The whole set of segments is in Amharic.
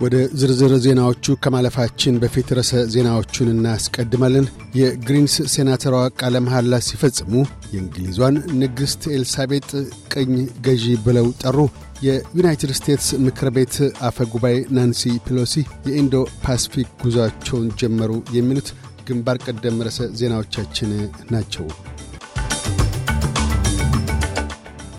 ወደ ዝርዝር ዜናዎቹ ከማለፋችን በፊት ርዕሰ ዜናዎቹን እናስቀድማለን። የግሪንስ ሴናተሯ ቃለ መሐላ ሲፈጽሙ የእንግሊዟን ንግሥት ኤልሳቤጥ ቅኝ ገዢ ብለው ጠሩ። የዩናይትድ ስቴትስ ምክር ቤት አፈ ጉባኤ ናንሲ ፔሎሲ የኢንዶ ፓስፊክ ጉዞአቸውን ጀመሩ። የሚሉት ግንባር ቀደም ርዕሰ ዜናዎቻችን ናቸው።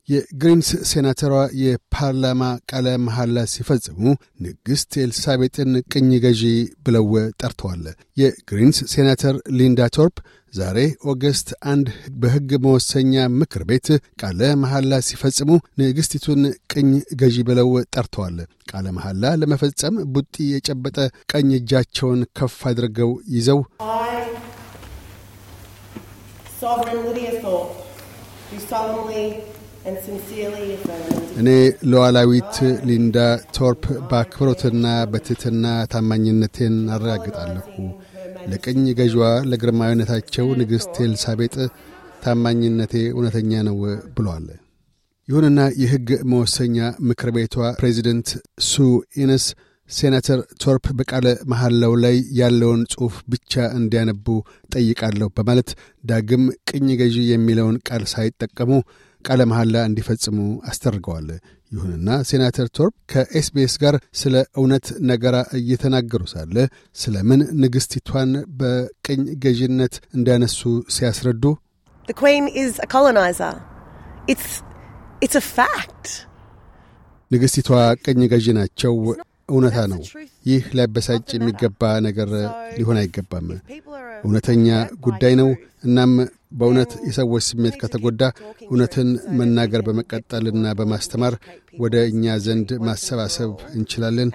የግሪንስ ሴናተሯ የፓርላማ ቃለ መሐላ ሲፈጽሙ ንግሥት ኤልሳቤጥን ቅኝ ገዢ ብለው ጠርተዋል። የግሪንስ ሴናተር ሊዲያ ቶርፕ ዛሬ ኦገስት አንድ በሕግ መወሰኛ ምክር ቤት ቃለ መሐላ ሲፈጽሙ ንግሥቲቱን ቅኝ ገዢ ብለው ጠርተዋል። ቃለ መሐላ ለመፈጸም ቡጢ የጨበጠ ቀኝ እጃቸውን ከፍ አድርገው ይዘው Sovereign እኔ ሉዓላዊት ሊዲያ ቶርፕ በአክብሮትና በትሕትና ታማኝነቴን አረጋግጣለሁ። ለቅኝ ገዥዋ ለግርማዊነታቸው ንግሥት ኤልሳቤጥ ታማኝነቴ እውነተኛ ነው ብለዋል። ይሁንና የሕግ መወሰኛ ምክር ቤቷ ፕሬዚደንት ሱ ኢነስ ሴናተር ቶርፕ በቃለ መሐላው ላይ ያለውን ጽሑፍ ብቻ እንዲያነቡ ጠይቃለሁ በማለት ዳግም ቅኝ ገዢ የሚለውን ቃል ሳይጠቀሙ ቃለ መሐላ እንዲፈጽሙ አስደርገዋል። ይሁንና ሴናተር ቶርፕ ከኤስቢኤስ ጋር ስለ እውነት ነገራ እየተናገሩ ሳለ ስለ ምን ንግሥቲቷን በቅኝ ገዢነት እንዳነሱ ሲያስረዱ. ንግሥቲቷ ቅኝ ገዢ ናቸው፣ እውነታ ነው። ይህ ሊያበሳጭ የሚገባ ነገር ሊሆን አይገባም። እውነተኛ ጉዳይ ነው። እናም በእውነት የሰዎች ስሜት ከተጎዳ እውነትን መናገር በመቀጠልና በማስተማር ወደ እኛ ዘንድ ማሰባሰብ እንችላለን።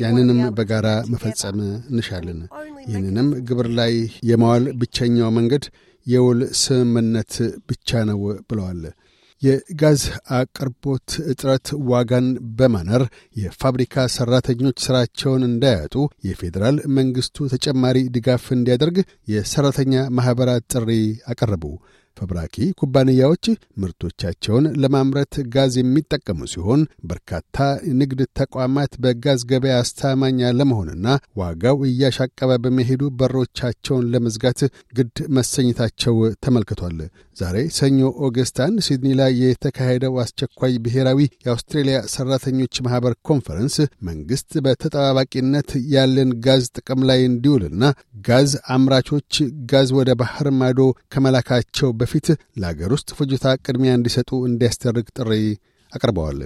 ያንንም በጋራ መፈጸም እንሻለን። ይህንንም ግብር ላይ የማዋል ብቸኛው መንገድ የውል ስምምነት ብቻ ነው ብለዋል። የጋዝ አቅርቦት እጥረት ዋጋን በማነር የፋብሪካ ሠራተኞች ሥራቸውን እንዳያጡ የፌዴራል መንግሥቱ ተጨማሪ ድጋፍ እንዲያደርግ የሠራተኛ ማኅበራት ጥሪ አቀረቡ። ፈብራኪ ኩባንያዎች ምርቶቻቸውን ለማምረት ጋዝ የሚጠቀሙ ሲሆን በርካታ ንግድ ተቋማት በጋዝ ገበያ አስተማማኝ ለመሆንና ዋጋው እያሻቀበ በመሄዱ በሮቻቸውን ለመዝጋት ግድ መሰኘታቸው ተመልክቷል። ዛሬ ሰኞ ኦገስት አንድ ሲድኒ ላይ የተካሄደው አስቸኳይ ብሔራዊ የአውስትሬልያ ሠራተኞች ማኅበር ኮንፈረንስ መንግሥት በተጠባባቂነት ያለን ጋዝ ጥቅም ላይ እንዲውልና ጋዝ አምራቾች ጋዝ ወደ ባሕር ማዶ ከመላካቸው በፊት ለአገር ውስጥ ፍጆታ ቅድሚያ እንዲሰጡ እንዲያስደርግ ጥሪ አቅርበዋል።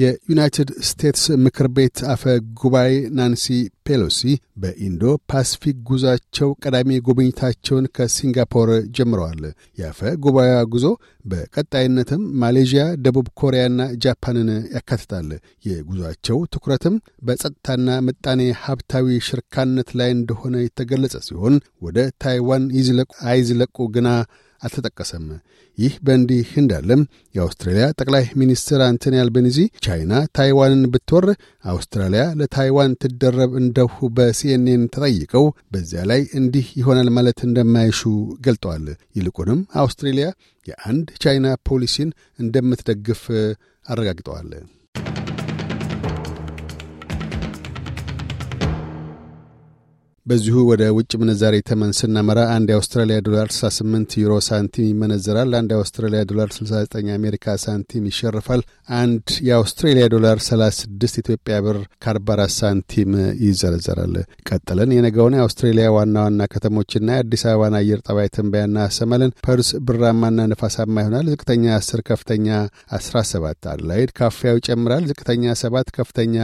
የዩናይትድ ስቴትስ ምክር ቤት አፈ ጉባኤ ናንሲ ፔሎሲ በኢንዶ ፓስፊክ ጉዟቸው ቀዳሚ ጉብኝታቸውን ከሲንጋፖር ጀምረዋል። የአፈ ጉባኤዋ ጉዞ በቀጣይነትም ማሌዥያ፣ ደቡብ ኮሪያና ጃፓንን ያካትታል። የጉዟቸው ትኩረትም በጸጥታና ምጣኔ ሀብታዊ ሽርካነት ላይ እንደሆነ የተገለጸ ሲሆን ወደ ታይዋን ይዝለቁ አይዝለቁ ግና አልተጠቀሰም። ይህ በእንዲህ እንዳለም የአውስትራሊያ ጠቅላይ ሚኒስትር አንቶኒ አልቤኒዚ ቻይና ታይዋንን ብትወር አውስትራሊያ ለታይዋን ትደረብ እንደሁ በሲኤንኤን ተጠይቀው በዚያ ላይ እንዲህ ይሆናል ማለት እንደማይሹ ገልጠዋል። ይልቁንም አውስትሬሊያ የአንድ ቻይና ፖሊሲን እንደምትደግፍ አረጋግጠዋል። በዚሁ ወደ ውጭ ምንዛሪ ተመን ስናመራ አንድ የአውስትራሊያ ዶላር 68 ዩሮ ሳንቲም ይመነዘራል። አንድ የአውስትራሊያ ዶላር 69 የአሜሪካ ሳንቲም ይሸርፋል። አንድ የአውስትሬሊያ ዶላር 36 ኢትዮጵያ ብር ከ44 ሳንቲም ይዘረዘራል። ቀጥለን የነገውን የአውስትሬሊያ ዋና ዋና ከተሞችና የአዲስ አበባን አየር ጠባይ ትንበያ እናሰማለን። ፐርስ ብራማና ነፋሳማ ይሆናል። ዝቅተኛ 10፣ ከፍተኛ 17። አድላይድ ካፊያው ይጨምራል። ዝቅተኛ 7፣ ከፍተኛ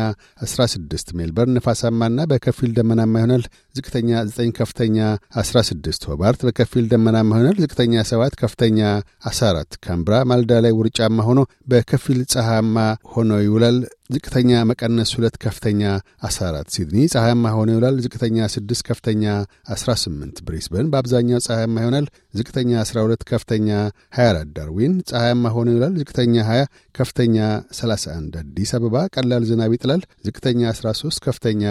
16። ሜልበርን ነፋሳማና በከፊል ደመናማ ይሆናል። ዝቅተኛ 9 ከፍተኛ 16። ሆባርት በከፊል ደመናማ ይሆናል። ዝቅተኛ 7 ከፍተኛ 14። ካምብራ ማልዳ ላይ ውርጫማ ሆኖ በከፊል ፀሐያማ ሆኖ ይውላል። ዝቅተኛ መቀነስ 2 ከፍተኛ 14። ሲድኒ ፀሐያማ ሆኖ ይውላል። ዝቅተኛ 6 ከፍተኛ 18። ብሪስበን በአብዛኛው ፀሐያማ ይሆናል። ዝቅተኛ 12 ከፍተኛ 24። ዳርዊን ፀሐያማ ሆኖ ይውላል። ዝቅተኛ 20 ከፍተኛ 31። አዲስ አበባ ቀላል ዝናብ ይጥላል። ዝቅተኛ 13 ከፍተኛ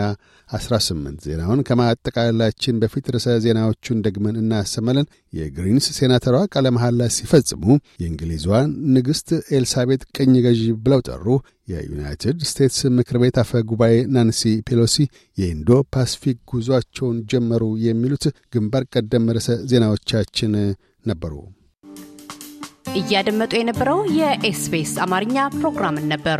18። ዜናውን ከማጠቃለላችን በፊት ርዕሰ ዜናዎቹን ደግመን እናሰማለን። የግሪንስ ሴናተሯ ቃለ መሐላ ሲፈጽሙ የእንግሊዟን ንግሥት ኤልሳቤጥ ቅኝ ገዢ ብለው ጠሩ። የዩናይትድ ስቴትስ ምክር ቤት አፈ ጉባኤ ናንሲ ፔሎሲ የኢንዶ ፓስፊክ ጉዟቸውን ጀመሩ። የሚሉት ግንባር ቀደም ርዕሰ ዜናዎቻችን ነበሩ። እያደመጡ የነበረው የኤስቢኤስ አማርኛ ፕሮግራምን ነበር።